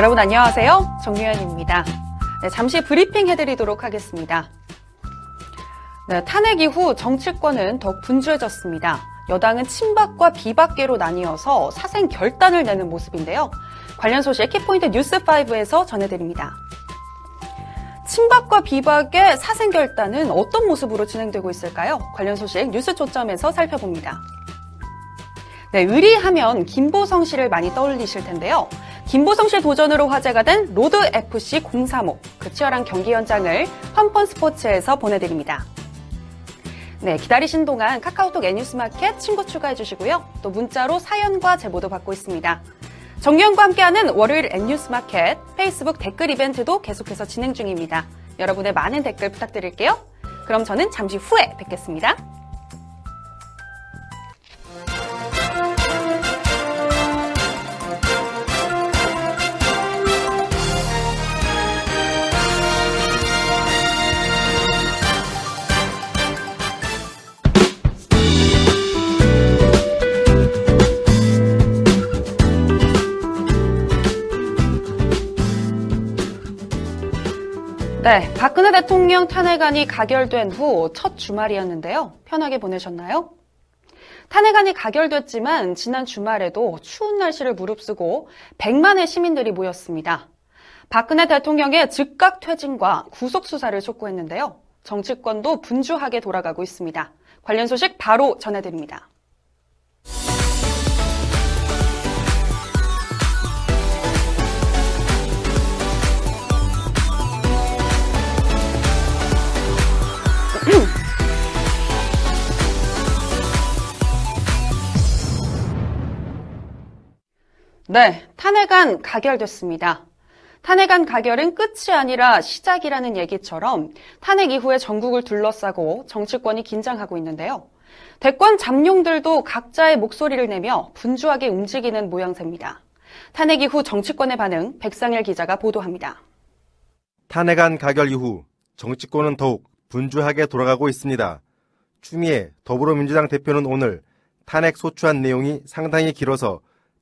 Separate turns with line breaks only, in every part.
여러분 안녕하세요. 정유현입니다. 네, 잠시 브리핑 해드리도록 하겠습니다. 네, 탄핵 이후 정치권은 더욱 분주해졌습니다. 여당은 친박과 비박계로 나뉘어서 사생 결단을 내는 모습인데요. 관련 소식 키포인트 뉴스5에서 전해드립니다. 친박과 비박의 사생 결단은 어떤 모습으로 진행되고 있을까요? 관련 소식 뉴스 초점에서 살펴봅니다. 네, 의리하면 김보성 씨를 많이 떠올리실 텐데요. 김보성 씨 도전으로 화제가 된 로드 FC 035. 그 치열한 경기 현장을 펀펀 스포츠에서 보내드립니다. 네, 기다리신 동안 카카오톡 애뉴스마켓 친구 추가해 주시고요. 또 문자로 사연과 제보도 받고 있습니다. 정규현과 함께하는 월요일 N뉴스마켓 페이스북 댓글 이벤트도 계속해서 진행 중입니다. 여러분의 많은 댓글 부탁드릴게요. 그럼 저는 잠시 후에 뵙겠습니다. 대통령 탄핵안이 가결된 후 첫 주말이었는데요. 편하게 보내셨나요? 탄핵안이 가결됐지만 지난 주말에도 추운 날씨를 무릅쓰고 100만의 시민들이 모였습니다. 박근혜 대통령의 즉각 퇴진과 구속 수사를 촉구했는데요. 정치권도 분주하게 돌아가고 있습니다. 관련 소식 바로 전해드립니다. 네, 탄핵안 가결됐습니다. 탄핵안 가결은 끝이 아니라 시작이라는 얘기처럼 탄핵 이후에 전국을 둘러싸고 정치권이 긴장하고 있는데요. 대권 잠룡들도 각자의 목소리를 내며 분주하게 움직이는 모양새입니다. 탄핵 이후 정치권의 반응 백상일 기자가 보도합니다.
탄핵안 가결 이후 정치권은 더욱 분주하게 돌아가고 있습니다. 추미애 더불어민주당 대표는 오늘 탄핵 소추안 내용이 상당히 길어서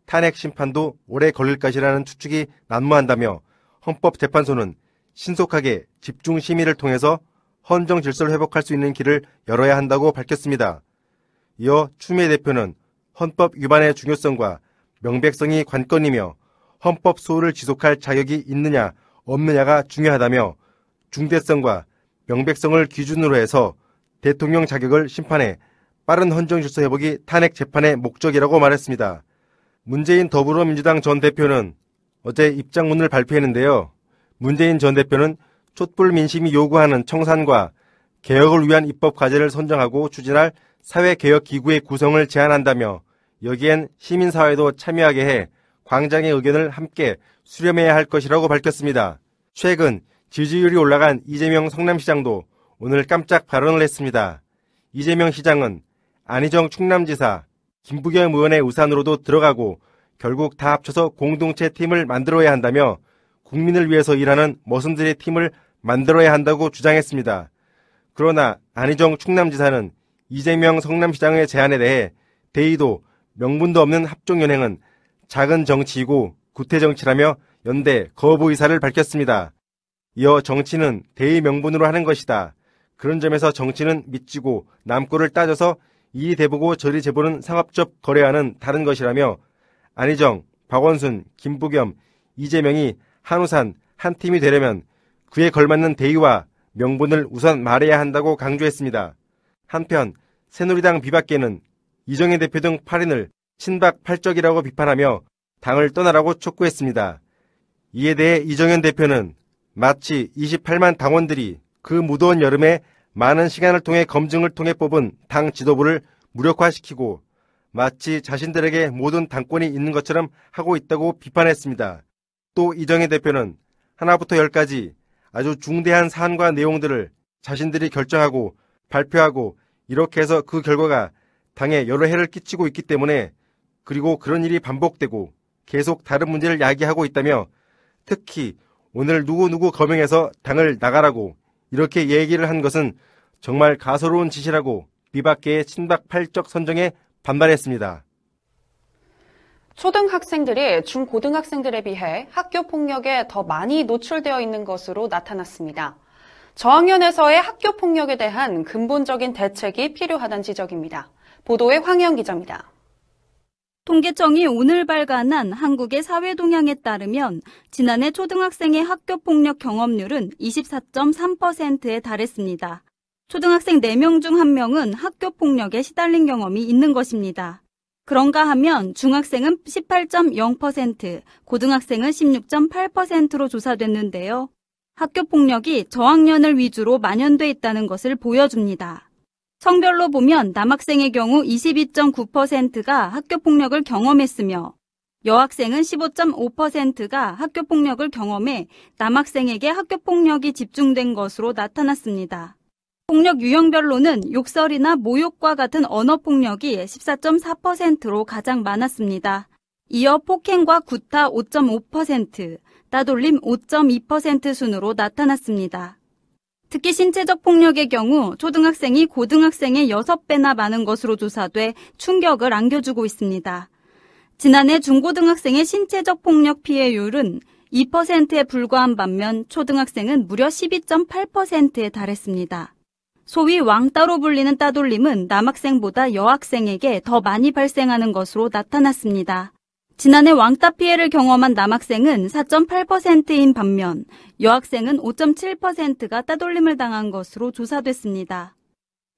탄핵 심판도 오래 걸릴 것이라는 추측이 난무한다며 헌법재판소는 신속하게 집중 심의를 통해서 헌정 질서를 회복할 수 있는 길을 열어야 한다고 밝혔습니다. 이어 추미애 대표는 헌법 위반의 중요성과 명백성이 관건이며 헌법 소홀을 지속할 자격이 있느냐 없느냐가 중요하다며 중대성과 명백성을 기준으로 해서 대통령 자격을 심판해 빠른 헌정 질서 회복이 탄핵 재판의 목적이라고 말했습니다. 문재인 더불어민주당 전 대표는 어제 입장문을 발표했는데요. 문재인 전 대표는 촛불 민심이 요구하는 청산과 개혁을 위한 입법 과제를 선정하고 추진할 사회개혁기구의 구성을 제안한다며 여기엔 시민사회도 참여하게 해 광장의 의견을 함께 수렴해야 할 것이라고 밝혔습니다. 최근 지지율이 올라간 이재명 성남시장도 오늘 깜짝 발언을 했습니다. 이재명 시장은 안희정 충남지사, 김부겸 의원의 우산으로도 들어가고 결국 다 합쳐서 공동체 팀을 만들어야 한다며 국민을 위해서 일하는 머슴들의 팀을 만들어야 한다고 주장했습니다. 그러나 안희정 충남지사는 이재명 성남시장의 제안에 대해 대의도 명분도 없는 합종연행은 작은 정치이고 구태정치라며 연대 거부 의사를 밝혔습니다. 이어 정치는 대의 명분으로 하는 것이다. 그런 점에서 정치는 미치고 남꼴을 따져서 이리 대보고 저리 재보는 상업적 거래와는 다른 것이라며 안희정, 박원순, 김부겸, 이재명이 한우산 한 팀이 되려면 그에 걸맞는 대의와 명분을 우선 말해야 한다고 강조했습니다. 한편 새누리당 비박계는 이정현 대표 등 8인을 친박 팔적이라고 비판하며 당을 떠나라고 촉구했습니다. 이에 대해 이정현 대표는 마치 28만 당원들이 그 무더운 여름에 많은 시간을 통해 검증을 통해 뽑은 당 지도부를 무력화시키고 마치 자신들에게 모든 당권이 있는 것처럼 하고 있다고 비판했습니다. 또 이정혜 대표는 하나부터 열까지 아주 중대한 사안과 내용들을 자신들이 결정하고 발표하고 이렇게 해서 그 결과가 당에 여러 해를 끼치고 있기 때문에 그리고 그런 일이 반복되고 계속 다른 문제를 야기하고 있다며 특히 오늘 누구누구 거명해서 당을 나가라고 이렇게 얘기를 한 것은 정말 가소로운 짓이라고 비박계의 친박 팔적 선정에 반발했습니다.
초등학생들이 중고등학생들에 비해 학교 폭력에 더 많이 노출되어 있는 것으로 나타났습니다. 저학년에서의 학교 폭력에 대한 근본적인 대책이 필요하다는 지적입니다. 보도에 황영 기자입니다.
통계청이 오늘 발간한 한국의 사회 동향에 따르면 지난해 초등학생의 학교 폭력 경험률은 24.3%에 달했습니다. 초등학생 4명 중 1명은 학교 폭력에 시달린 경험이 있는 것입니다. 그런가 하면 중학생은 18.0%, 고등학생은 16.8%로 조사됐는데요. 학교 폭력이 저학년을 위주로 만연돼 있다는 것을 보여줍니다. 성별로 보면 남학생의 경우 22.9%가 학교 폭력을 경험했으며 여학생은 15.5%가 학교 폭력을 경험해 남학생에게 학교 폭력이 집중된 것으로 나타났습니다. 폭력 유형별로는 욕설이나 모욕과 같은 언어 폭력이 14.4%로 가장 많았습니다. 이어 폭행과 구타 5.5%, 따돌림 5.2% 순으로 나타났습니다. 특히 신체적 폭력의 경우 초등학생이 고등학생의 6배나 많은 것으로 조사돼 충격을 안겨주고 있습니다. 지난해 중고등학생의 신체적 폭력 피해율은 2%에 불과한 반면 초등학생은 무려 12.8%에 달했습니다. 소위 왕따로 불리는 따돌림은 남학생보다 여학생에게 더 많이 발생하는 것으로 나타났습니다. 지난해 왕따 피해를 경험한 남학생은 4.8%인 반면 여학생은 5.7%가 따돌림을 당한 것으로 조사됐습니다.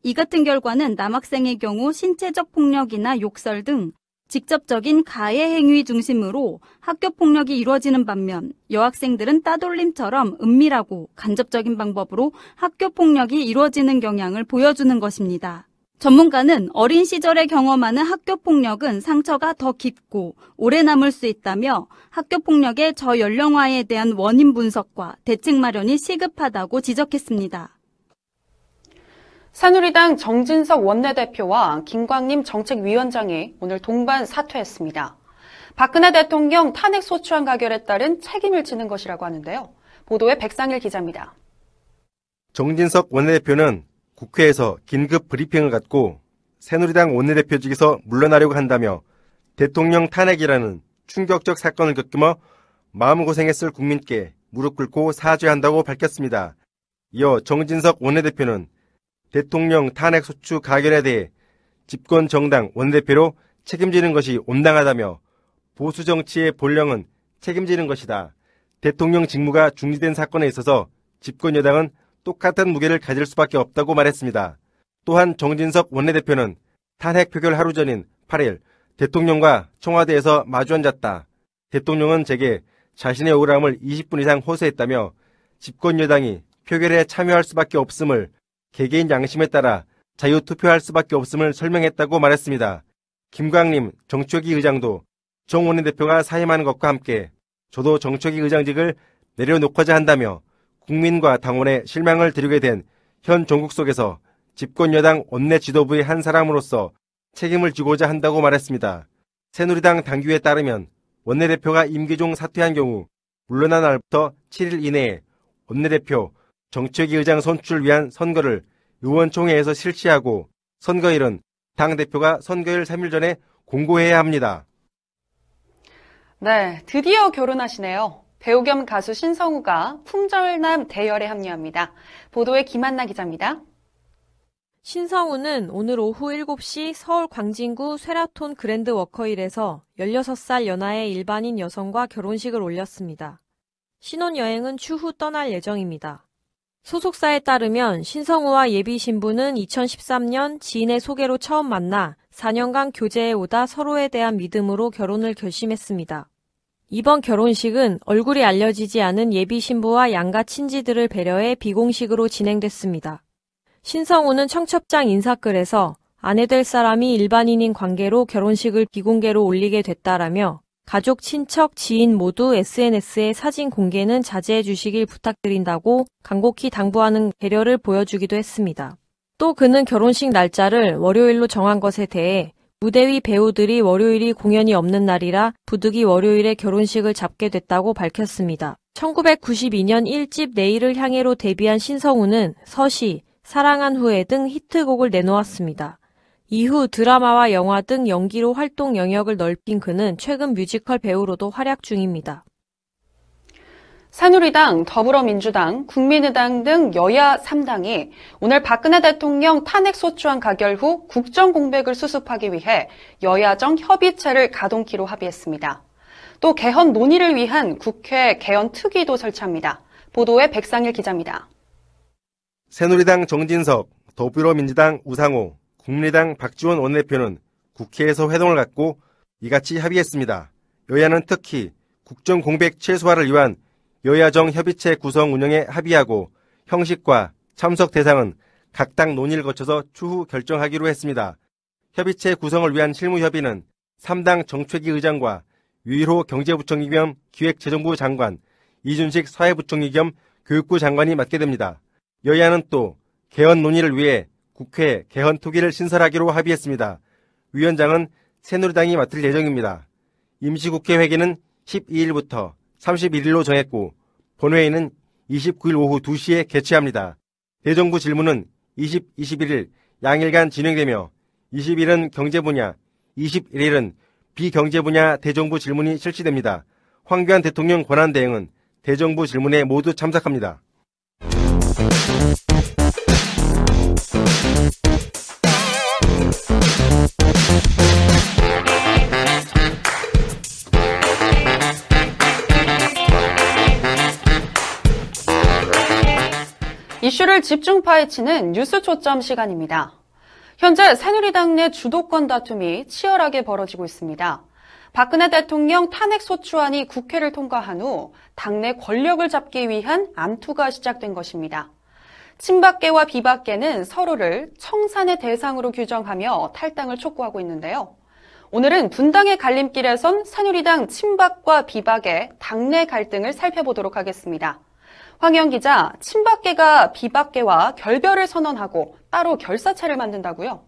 이 같은 결과는 남학생의 경우 신체적 폭력이나 욕설 등 직접적인 가해 행위 중심으로 학교 폭력이 이루어지는 반면 여학생들은 따돌림처럼 은밀하고 간접적인 방법으로 학교 폭력이 이루어지는 경향을 보여주는 것입니다. 전문가는 어린 시절에 경험하는 학교 폭력은 상처가 더 깊고 오래 남을 수 있다며 학교 폭력의 저연령화에 대한 원인 분석과 대책 마련이 시급하다고 지적했습니다.
새누리당 정진석 원내대표와 김광림 정책위원장이 오늘 동반 사퇴했습니다. 박근혜 대통령 탄핵 소추안 가결에 따른 책임을 지는 것이라고 하는데요. 보도에 백상일 기자입니다.
정진석 원내대표는 국회에서 긴급 브리핑을 갖고 새누리당 원내대표직에서 물러나려고 한다며 대통령 탄핵이라는 충격적 사건을 겪으며 마음고생했을 국민께 무릎 꿇고 사죄한다고 밝혔습니다. 이어 정진석 원내대표는 대통령 탄핵 소추 가결에 대해 집권 정당 원내대표로 책임지는 것이 온당하다며 보수 정치의 본령은 책임지는 것이다. 대통령 직무가 중지된 사건에 있어서 집권 여당은 똑같은 무게를 가질 수밖에 없다고 말했습니다. 또한 정진석 원내대표는 탄핵 표결 하루 전인 8일 대통령과 청와대에서 마주 앉았다. 대통령은 제게 자신의 억울함을 20분 이상 호소했다며 집권 여당이 표결에 참여할 수밖에 없음을 개개인 양심에 따라 자유 투표할 수밖에 없음을 설명했다고 말했습니다. 김광림 정치혁위 의장도 정 원내대표가 사임하는 것과 함께 저도 정치혁위 의장직을 내려놓고자 한다며 국민과 당원의 실망을 드리게 된 현 정국 속에서 집권 여당 원내 지도부의 한 사람으로서 책임을 지고자 한다고 말했습니다. 새누리당 당규에 따르면 원내대표가 임기 중 사퇴한 경우 물러난 날부터 7일 이내에 원내대표 정치혁위 의장 선출을 위한 선거를 의원총회에서 실시하고 선거일은 당대표가 선거일 3일 전에 공고해야 합니다.
네, 드디어 결혼하시네요. 배우 겸 가수 신성우가 품절남 대열에 합류합니다. 보도에 김한나 기자입니다.
신성우는 오늘 오후 7시 서울 광진구 쇠라톤 그랜드 워커힐에서 16살 연하의 일반인 여성과 결혼식을 올렸습니다. 신혼여행은 추후 떠날 예정입니다. 소속사에 따르면 신성우와 예비 신부는 2013년 지인의 소개로 처음 만나 4년간 교제해 오다 서로에 대한 믿음으로 결혼을 결심했습니다. 이번 결혼식은 얼굴이 알려지지 않은 예비 신부와 양가 친지들을 배려해 비공식으로 진행됐습니다. 신성우는 청첩장 인사글에서 아내 될 사람이 일반인인 관계로 결혼식을 비공개로 올리게 됐다라며 가족, 친척, 지인 모두 SNS에 사진 공개는 자제해 주시길 부탁드린다고 간곡히 당부하는 배려를 보여주기도 했습니다. 또 그는 결혼식 날짜를 월요일로 정한 것에 대해 무대 위 배우들이 월요일이 공연이 없는 날이라 부득이 월요일에 결혼식을 잡게 됐다고 밝혔습니다. 1992년 1집 내일을 향해로 데뷔한 신성우는 서시, 사랑한 후에 등 히트곡을 내놓았습니다. 이후 드라마와 영화 등 연기로 활동 영역을 넓힌 그는 최근 뮤지컬 배우로도 활약 중입니다.
새누리당, 더불어민주당, 국민의당 등 여야 3당이 오늘 박근혜 대통령 탄핵 소추안 가결 후 국정 공백을 수습하기 위해 여야정 협의체를 가동키로 합의했습니다. 또 개헌 논의를 위한 국회 개헌 특위도 설치합니다. 보도에 백상일 기자입니다.
새누리당 정진석, 더불어민주당 우상호, 국민의당 박지원 원내대표는 국회에서 회동을 갖고 이같이 합의했습니다. 여야는 특히 국정 공백 최소화를 위한 여야정 협의체 구성 운영에 합의하고 형식과 참석 대상은 각 당 논의를 거쳐서 추후 결정하기로 했습니다. 협의체 구성을 위한 실무협의는 3당 정책위 의장과 유일호 경제부총리 겸 기획재정부 장관, 이준식 사회부총리 겸 교육부 장관이 맡게 됩니다. 여야는 또 개헌 논의를 위해 국회 개헌 토기를 신설하기로 합의했습니다. 위원장은 새누리당이 맡을 예정입니다. 임시국회 회기는 12일부터 31일로 정했고 본회의는 29일 오후 2시에 개최합니다. 대정부 질문은 20, 21일 양일간 진행되며 20일은 경제 분야, 21일은 비경제 분야 대정부 질문이 실시됩니다. 황교안 대통령 권한 대행은 대정부 질문에 모두 참석합니다.
이슈를 집중 파헤치는 뉴스 초점 시간입니다. 현재 새누리당 내 주도권 다툼이 치열하게 벌어지고 있습니다. 박근혜 대통령 탄핵 소추안이 국회를 통과한 후 당내 권력을 잡기 위한 암투가 시작된 것입니다. 친박계와 비박계는 서로를 청산의 대상으로 규정하며 탈당을 촉구하고 있는데요. 오늘은 분당의 갈림길에 선 새누리당 친박과 비박의 당내 갈등을 살펴보도록 하겠습니다. 황영 기자, 친박계가 비박계와 결별을 선언하고 따로 결사체를 만든다고요?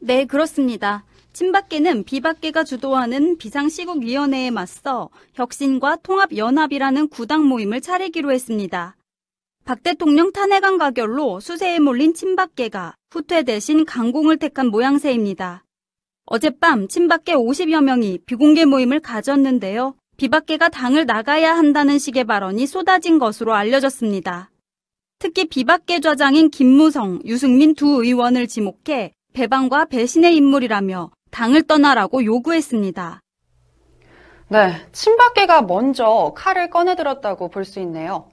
네, 그렇습니다. 친박계는 비박계가 주도하는 비상시국위원회에 맞서 혁신과 통합연합이라는 구당 모임을 차리기로 했습니다. 박 대통령 탄핵안 가결로 수세에 몰린 친박계가 후퇴 대신 강공을 택한 모양새입니다. 어젯밤 친박계 50여 명이 비공개 모임을 가졌는데요. 비박계가 당을 나가야 한다는 식의 발언이 쏟아진 것으로 알려졌습니다. 특히 비박계 좌장인 김무성, 유승민 두 의원을 지목해 배반과 배신의 인물이라며 당을 떠나라고 요구했습니다.
네, 친박계가 먼저 칼을 꺼내들었다고 볼 수 있네요.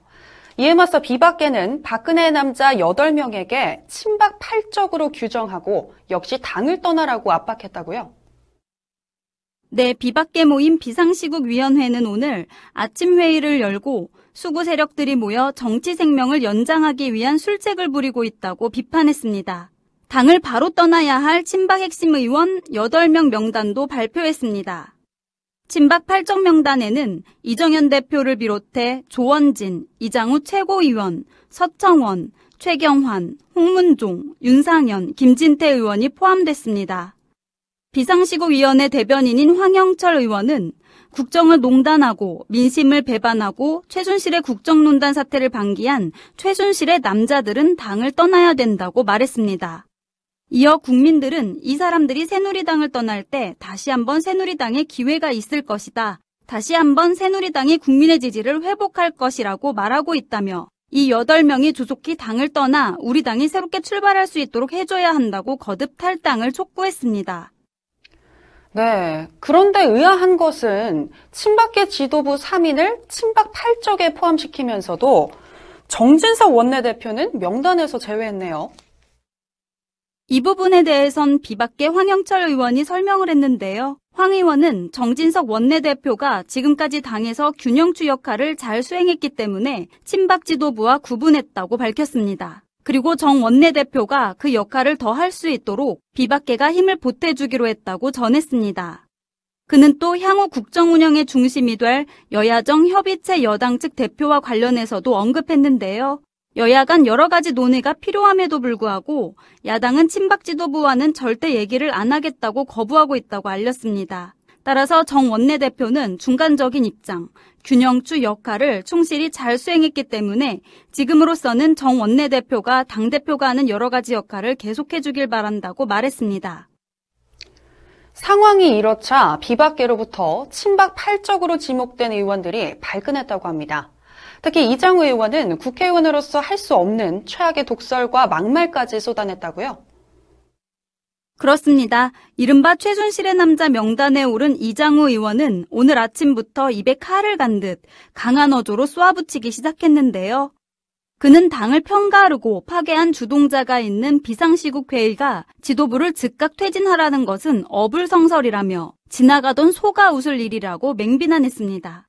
이에 맞서 비박계는 박근혜 남자 8명에게 친박 팔적으로 규정하고 역시 당을 떠나라고 압박했다고요?
네, 비박계 모임 비상시국위원회는 오늘 아침 회의를 열고 수구 세력들이 모여 정치 생명을 연장하기 위한 술책을 부리고 있다고 비판했습니다. 당을 바로 떠나야 할 친박 핵심 의원 8명 명단도 발표했습니다. 친박 8정 명단에는 이정현 대표를 비롯해 조원진, 이장우 최고위원, 서청원, 최경환, 홍문종, 윤상현, 김진태 의원이 포함됐습니다. 비상시국위원회 대변인인 황영철 의원은 국정을 농단하고 민심을 배반하고 최순실의 국정농단 사태를 방기한 최순실의 남자들은 당을 떠나야 된다고 말했습니다. 이어 국민들은 이 사람들이 새누리당을 떠날 때 다시 한번 새누리당의 기회가 있을 것이다. 다시 한번 새누리당이 국민의 지지를 회복할 것이라고 말하고 있다며 이 8명이 조속히 당을 떠나 우리 당이 새롭게 출발할 수 있도록 해줘야 한다고 거듭 탈당을 촉구했습니다.
네. 그런데 의아한 것은 친박계 지도부 3인을 친박 8적에 포함시키면서도 정진석 원내대표는 명단에서 제외했네요.
이 부분에 대해선 비박계 황영철 의원이 설명을 했는데요. 황 의원은 정진석 원내대표가 지금까지 당에서 균형추 역할을 잘 수행했기 때문에 친박 지도부와 구분했다고 밝혔습니다. 그리고 정 원내대표가 그 역할을 더 할 수 있도록 비박계가 힘을 보태주기로 했다고 전했습니다. 그는 또 향후 국정 운영의 중심이 될 여야정 협의체 여당 측 대표와 관련해서도 언급했는데요. 여야 간 여러 가지 논의가 필요함에도 불구하고 야당은 친박 지도부와는 절대 얘기를 안 하겠다고 거부하고 있다고 알렸습니다. 따라서 정 원내대표는 중간적인 입장, 균형추 역할을 충실히 잘 수행했기 때문에 지금으로서는 정 원내대표가 당대표가 하는 여러 가지 역할을 계속해 주길 바란다고 말했습니다.
상황이 이렇자 비박계로부터 친박 팔적으로 지목된 의원들이 발끈했다고 합니다. 특히 이장우 의원은 국회의원으로서 할 수 없는 최악의 독설과 막말까지 쏟아냈다고요?
그렇습니다. 이른바 최순실의 남자 명단에 오른 이장우 의원은 오늘 아침부터 입에 칼을 간 듯 강한 어조로 쏘아붙이기 시작했는데요. 그는 당을 편가르고 파괴한 주동자가 있는 비상시국 회의가 지도부를 즉각 퇴진하라는 것은 어불성설이라며 지나가던 소가 웃을 일이라고 맹비난했습니다.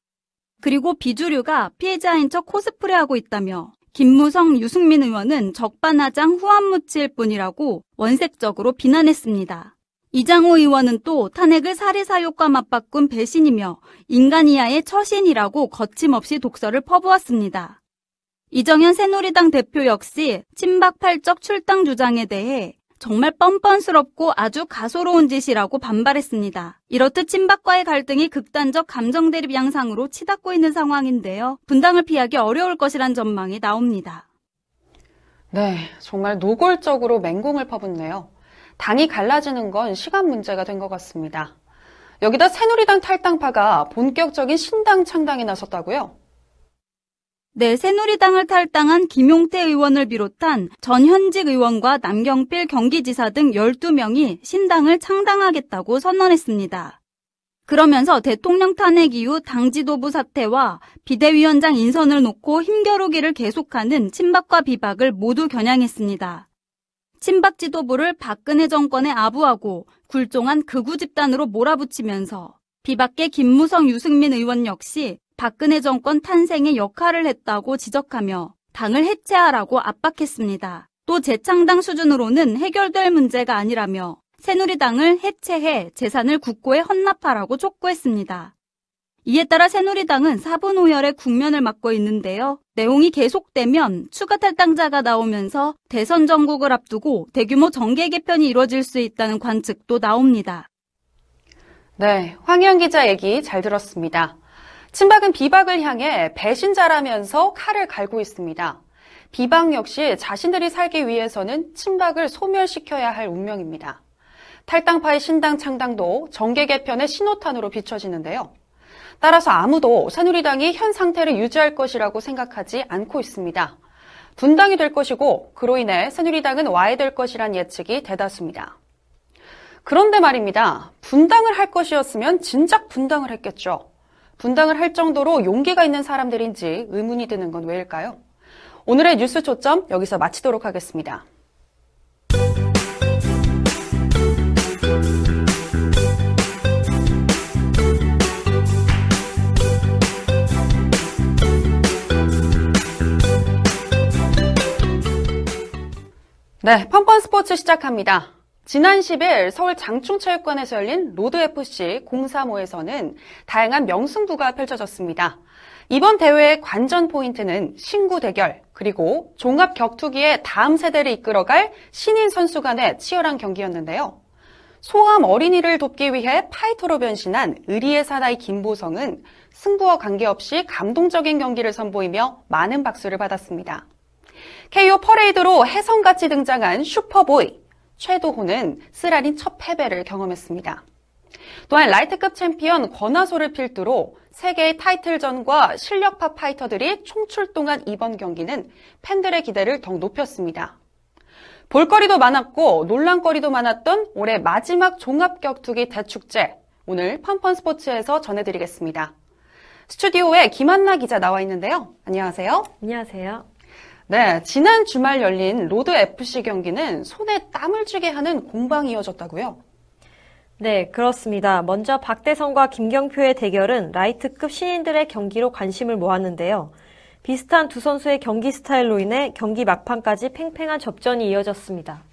그리고 비주류가 피해자인 척 코스프레하고 있다며 김무성, 유승민 의원은 적반하장 후안무치일 뿐이라고 원색적으로 비난했습니다. 이장호 의원은 또 탄핵을 사리사욕과 맞바꾼 배신이며 인간 이하의 처신이라고 거침없이 독설을 퍼부었습니다. 이정현 새누리당 대표 역시 친박 팔적 출당 주장에 대해 정말 뻔뻔스럽고 아주 가소로운 짓이라고 반발했습니다. 이렇듯 친박과의 갈등이 극단적 감정 대립 양상으로 치닫고 있는 상황인데요. 분당을 피하기 어려울 것이란 전망이 나옵니다.
네, 정말 노골적으로 맹공을 퍼붓네요. 당이 갈라지는 건 시간 문제가 된 것 같습니다. 여기다 새누리당 탈당파가 본격적인 신당 창당에 나섰다고요?
네, 새누리당을 탈당한 김용태 의원을 비롯한 전현직 의원과 남경필 경기지사 등 12명이 신당을 창당하겠다고 선언했습니다. 그러면서 대통령 탄핵 이후 당 지도부 사태와 비대위원장 인선을 놓고 힘겨루기를 계속하는 친박과 비박을 모두 겨냥했습니다. 친박 지도부를 박근혜 정권에 아부하고 굴종한 극우 집단으로 몰아붙이면서 비박계 김무성 유승민 의원 역시 박근혜 정권 탄생에 역할을 했다고 지적하며 당을 해체하라고 압박했습니다. 또 재창당 수준으로는 해결될 문제가 아니라며 새누리당을 해체해 재산을 국고에 헌납하라고 촉구했습니다. 이에 따라 새누리당은 사분 오열의 국면을 맞고 있는데요. 내용이 계속되면 추가 탈당자가 나오면서 대선 전국을 앞두고 대규모 정계 개편이 이뤄질 수 있다는 관측도 나옵니다.
네, 황희연 기자 얘기 잘 들었습니다. 친박은 비박을 향해 배신자라면서 칼을 갈고 있습니다. 비박 역시 자신들이 살기 위해서는 친박을 소멸시켜야 할 운명입니다. 탈당파의 신당 창당도 정계 개편의 신호탄으로 비춰지는데요. 따라서 아무도 새누리당이 현 상태를 유지할 것이라고 생각하지 않고 있습니다. 분당이 될 것이고 그로 인해 새누리당은 와해될 것이란 예측이 대다수입니다. 그런데 말입니다. 분당을 할 것이었으면 진작 분당을 했겠죠. 분당을 할 정도로 용기가 있는 사람들인지 의문이 드는 건 왜일까요? 오늘의 뉴스 초점 여기서 마치도록 하겠습니다. 네, 펀펀 스포츠 시작합니다. 지난 10일 서울 장충체육관에서 열린 로드FC 035에서는 다양한 명승부가 펼쳐졌습니다. 이번 대회의 관전 포인트는 신구 대결, 그리고 종합 격투기의 다음 세대를 이끌어갈 신인 선수 간의 치열한 경기였는데요. 소암 어린이를 돕기 위해 파이터로 변신한 의리의 사나이 김보성은 승부와 관계없이 감동적인 경기를 선보이며 많은 박수를 받았습니다. KO 퍼레이드로 혜성같이 등장한 super boy, 최두호는 쓰라린 첫 패배를 경험했습니다. 또한 라이트급 챔피언 권아솔을 필두로 세 개의 타이틀전과 실력파 파이터들이 총출동한 이번 경기는 팬들의 기대를 더욱 높였습니다. 볼거리도 많았고 논란거리도 많았던 올해 마지막 종합격투기 대축제 오늘 펀펀 스포츠에서 전해드리겠습니다. 스튜디오에 김한나 기자 나와 있는데요. 안녕하세요.
안녕하세요.
네, 지난 주말 열린 Road FC 경기는 손에 땀을 쥐게 하는 공방이 이어졌다고요?
네, 그렇습니다. 먼저 박대성과 김경표의 대결은 라이트급 신인들의 경기로 관심을 모았는데요. 비슷한 두 선수의 경기 스타일로 인해 경기 막판까지 팽팽한 접전이 이어졌습니다.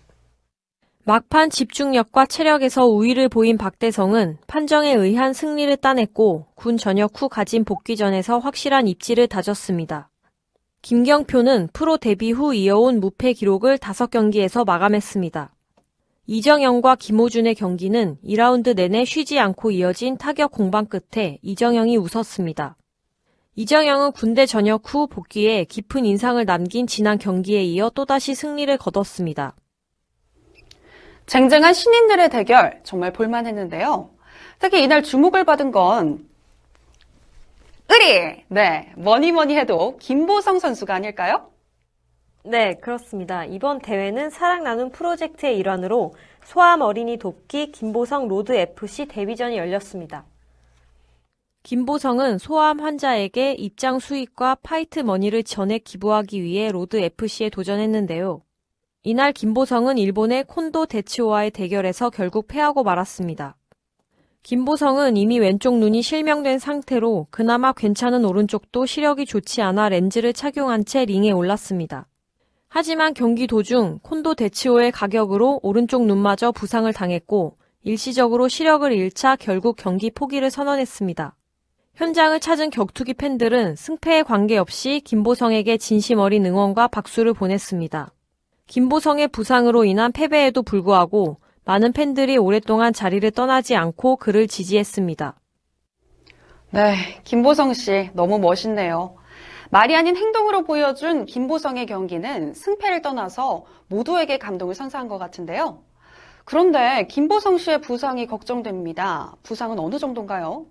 막판 집중력과 체력에서 우위를 보인 박대성은 판정에 의한 승리를 따냈고 군 전역 후 가진 복귀전에서 확실한 입지를 다졌습니다. 김경표는 프로 데뷔 후 이어온 무패 기록을 5경기에서 마감했습니다. 이정영과 김호준의 경기는 2라운드 내내 쉬지 않고 이어진 타격 공방 끝에 이정영이 웃었습니다. 이정영은 군대 전역 후 복귀해 깊은 인상을 남긴 지난 경기에 이어 또다시 승리를 거뒀습니다.
쟁쟁한 신인들의 대결 정말 볼만했는데요. 특히 이날 주목을 받은 건 의리! 네, 뭐니 뭐니 해도 김보성 선수가 아닐까요?
네, 그렇습니다. 이번 대회는 사랑 나눔 프로젝트의 일환으로 소아암 어린이 돕기 김보성 Road FC 데뷔전이 열렸습니다. 김보성은 소아암 환자에게 입장 수익과 fight money를 전액 기부하기 위해 Road FC에 도전했는데요. 이날 김보성은 일본의 콘도 데쓰오와의 대결에서 결국 패하고 말았습니다. 김보성은 이미 왼쪽 눈이 실명된 상태로 그나마 괜찮은 오른쪽도 시력이 좋지 않아 렌즈를 착용한 채 링에 올랐습니다. 하지만 경기 도중 콘도 데치오의 가격으로 오른쪽 눈마저 부상을 당했고 일시적으로 시력을 잃자 결국 경기 포기를 선언했습니다. 현장을 찾은 격투기 팬들은 승패에 관계없이 김보성에게 진심 어린 응원과 박수를 보냈습니다. 김보성의 부상으로 인한 패배에도 불구하고 많은 팬들이 오랫동안 자리를 떠나지 않고 그를 지지했습니다.
네, 김보성 씨 너무 멋있네요. 말이 아닌 행동으로 보여준 김보성의 경기는 승패를 떠나서 모두에게 감동을 선사한 것 같은데요. 그런데 김보성 씨의 부상이 걱정됩니다. 부상은 어느 정도인가요?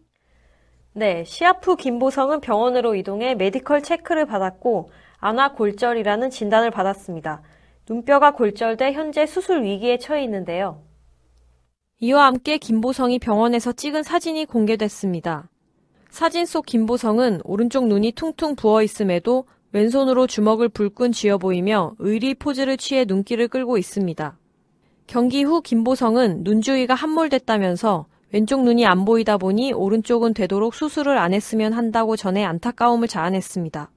네, 시합 후 김보성은 병원으로 이동해 메디컬 체크를 받았고 안화 골절이라는 진단을 받았습니다. 눈뼈가 골절돼 현재 수술 위기에 처해 있는데요. 이와 함께 김보성이 병원에서 찍은 사진이 공개됐습니다. 사진 속 김보성은 오른쪽 눈이 퉁퉁 부어 있음에도 왼손으로 주먹을 불끈 쥐어 보이며 의리 포즈를 취해 눈길을 끌고 있습니다. 경기 후 김보성은 눈 주위가 함몰됐다면서 왼쪽 눈이 안 보이다 보니 오른쪽은 되도록 수술을 안 했으면 한다고 전해 안타까움을 자아냈습니다.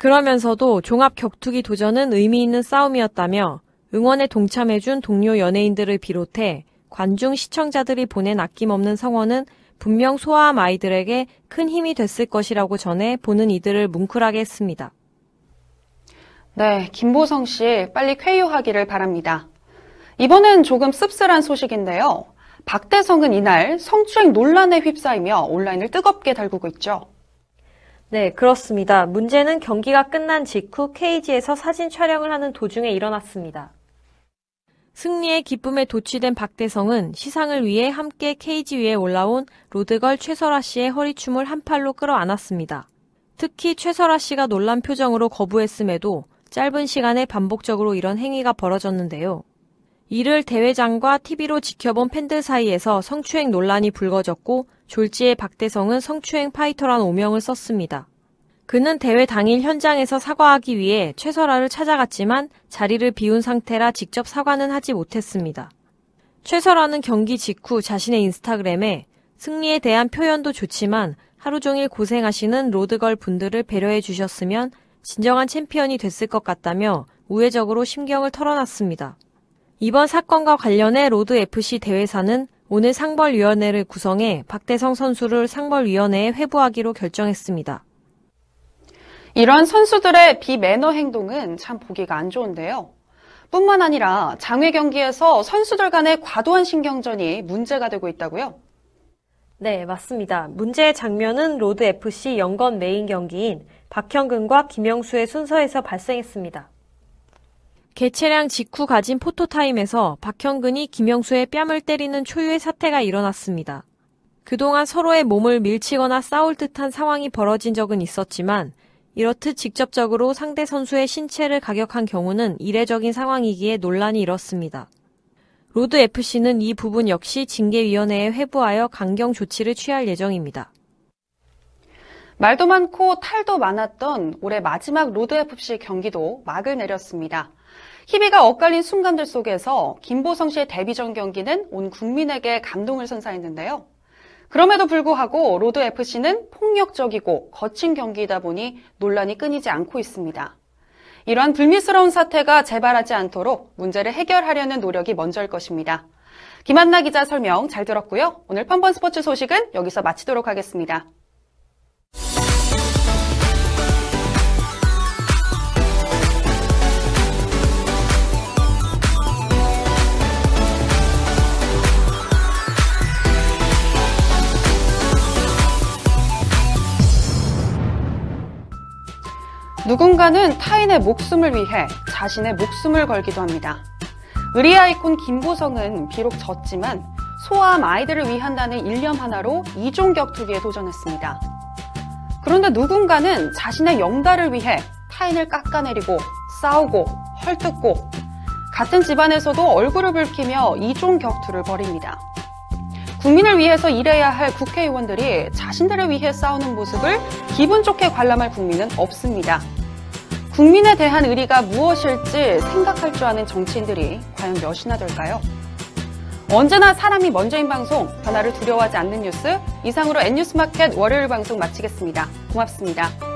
그러면서도 종합 격투기 도전은 의미 있는 싸움이었다며 응원에 동참해준 동료 연예인들을 비롯해 관중 시청자들이 보낸 아낌없는 성원은 분명 소아암 아이들에게 큰 힘이 됐을 것이라고 전해 보는 이들을 뭉클하게 했습니다.
네, 김보성 씨 빨리 쾌유하기를 바랍니다. 이번엔 조금 씁쓸한 소식인데요. 박대성은 이날 성추행 논란에 휩싸이며 온라인을 뜨겁게 달구고 있죠.
네, 그렇습니다. 문제는 경기가 끝난 직후 케이지에서 사진 촬영을 하는 도중에 일어났습니다. 승리의 기쁨에 도취된 박대성은 시상을 위해 함께 케이지 위에 올라온 로드걸 최설아 씨의 허리춤을 한 팔로 끌어안았습니다. 특히 최설아 씨가 놀란 표정으로 거부했음에도 짧은 시간에 반복적으로 이런 행위가 벌어졌는데요. 이를 대회장과 TV로 지켜본 팬들 사이에서 성추행 논란이 불거졌고 졸지에 박대성은 성추행 파이터란 오명을 썼습니다. 그는 대회 당일 현장에서 사과하기 위해 최설화를 찾아갔지만 자리를 비운 상태라 직접 사과는 하지 못했습니다. 최설화는 경기 직후 자신의 인스타그램에 승리에 대한 표현도 좋지만 하루 종일 고생하시는 road girl 분들을 배려해 주셨으면 진정한 챔피언이 됐을 것 같다며 우회적으로 심경을 털어놨습니다. 이번 사건과 관련해 Road FC 대회사는 오늘 상벌위원회를 구성해 박대성 선수를 상벌위원회에 회부하기로 결정했습니다.
이런 선수들의 비매너 행동은 참 보기가 안 좋은데요. 뿐만 아니라 장외 경기에서 선수들 간의 과도한 신경전이 문제가 되고 있다고요?
네, 맞습니다. 문제의 장면은 Road FC Young Gun 메인 경기인 박형근과 김영수의 순서에서 발생했습니다. 계체량 직후 가진 photo time에서 박형근이 김영수의 뺨을 때리는 초유의 사태가 일어났습니다. 그동안 서로의 몸을 밀치거나 싸울 듯한 상황이 벌어진 적은 있었지만 이렇듯 직접적으로 상대 선수의 신체를 가격한 경우는 이례적인 상황이기에 논란이 일었습니다. Road FC는 이 부분 역시 징계위원회에 회부하여 강경 조치를 취할 예정입니다.
말도 많고 탈도 많았던 올해 마지막 Road FC 경기도 막을 내렸습니다. 희비가 엇갈린 순간들 속에서 김보성 씨의 데뷔전 경기는 온 국민에게 감동을 선사했는데요. 그럼에도 불구하고 Road FC는 폭력적이고 거친 경기이다 보니 논란이 끊이지 않고 있습니다. 이러한 불미스러운 사태가 재발하지 않도록 문제를 해결하려는 노력이 먼저일 것입니다. 김한나 기자 설명 잘 들었고요. 오늘 펀펀 스포츠 소식은 여기서 마치도록 하겠습니다. 누군가는 타인의 목숨을 위해 자신의 목숨을 걸기도 합니다. 의리 아이콘 김보성은 비록 졌지만 소아암 아이들을 위한다는 일념 하나로 이종 격투기에 도전했습니다. 그런데 누군가는 자신의 영달을 위해 타인을 깎아내리고 싸우고 헐뜯고 같은 집안에서도 얼굴을 붉히며 이종 격투를 벌입니다. 국민을 위해서 일해야 할 국회의원들이 자신들을 위해 싸우는 모습을 기분 좋게 관람할 국민은 없습니다. 국민에 대한 의리가 무엇일지 생각할 줄 아는 정치인들이 과연 몇이나 될까요? 언제나 사람이 먼저인 방송, 변화를 두려워하지 않는 뉴스, 이상으로 N뉴스마켓 월요일 방송 마치겠습니다. 고맙습니다.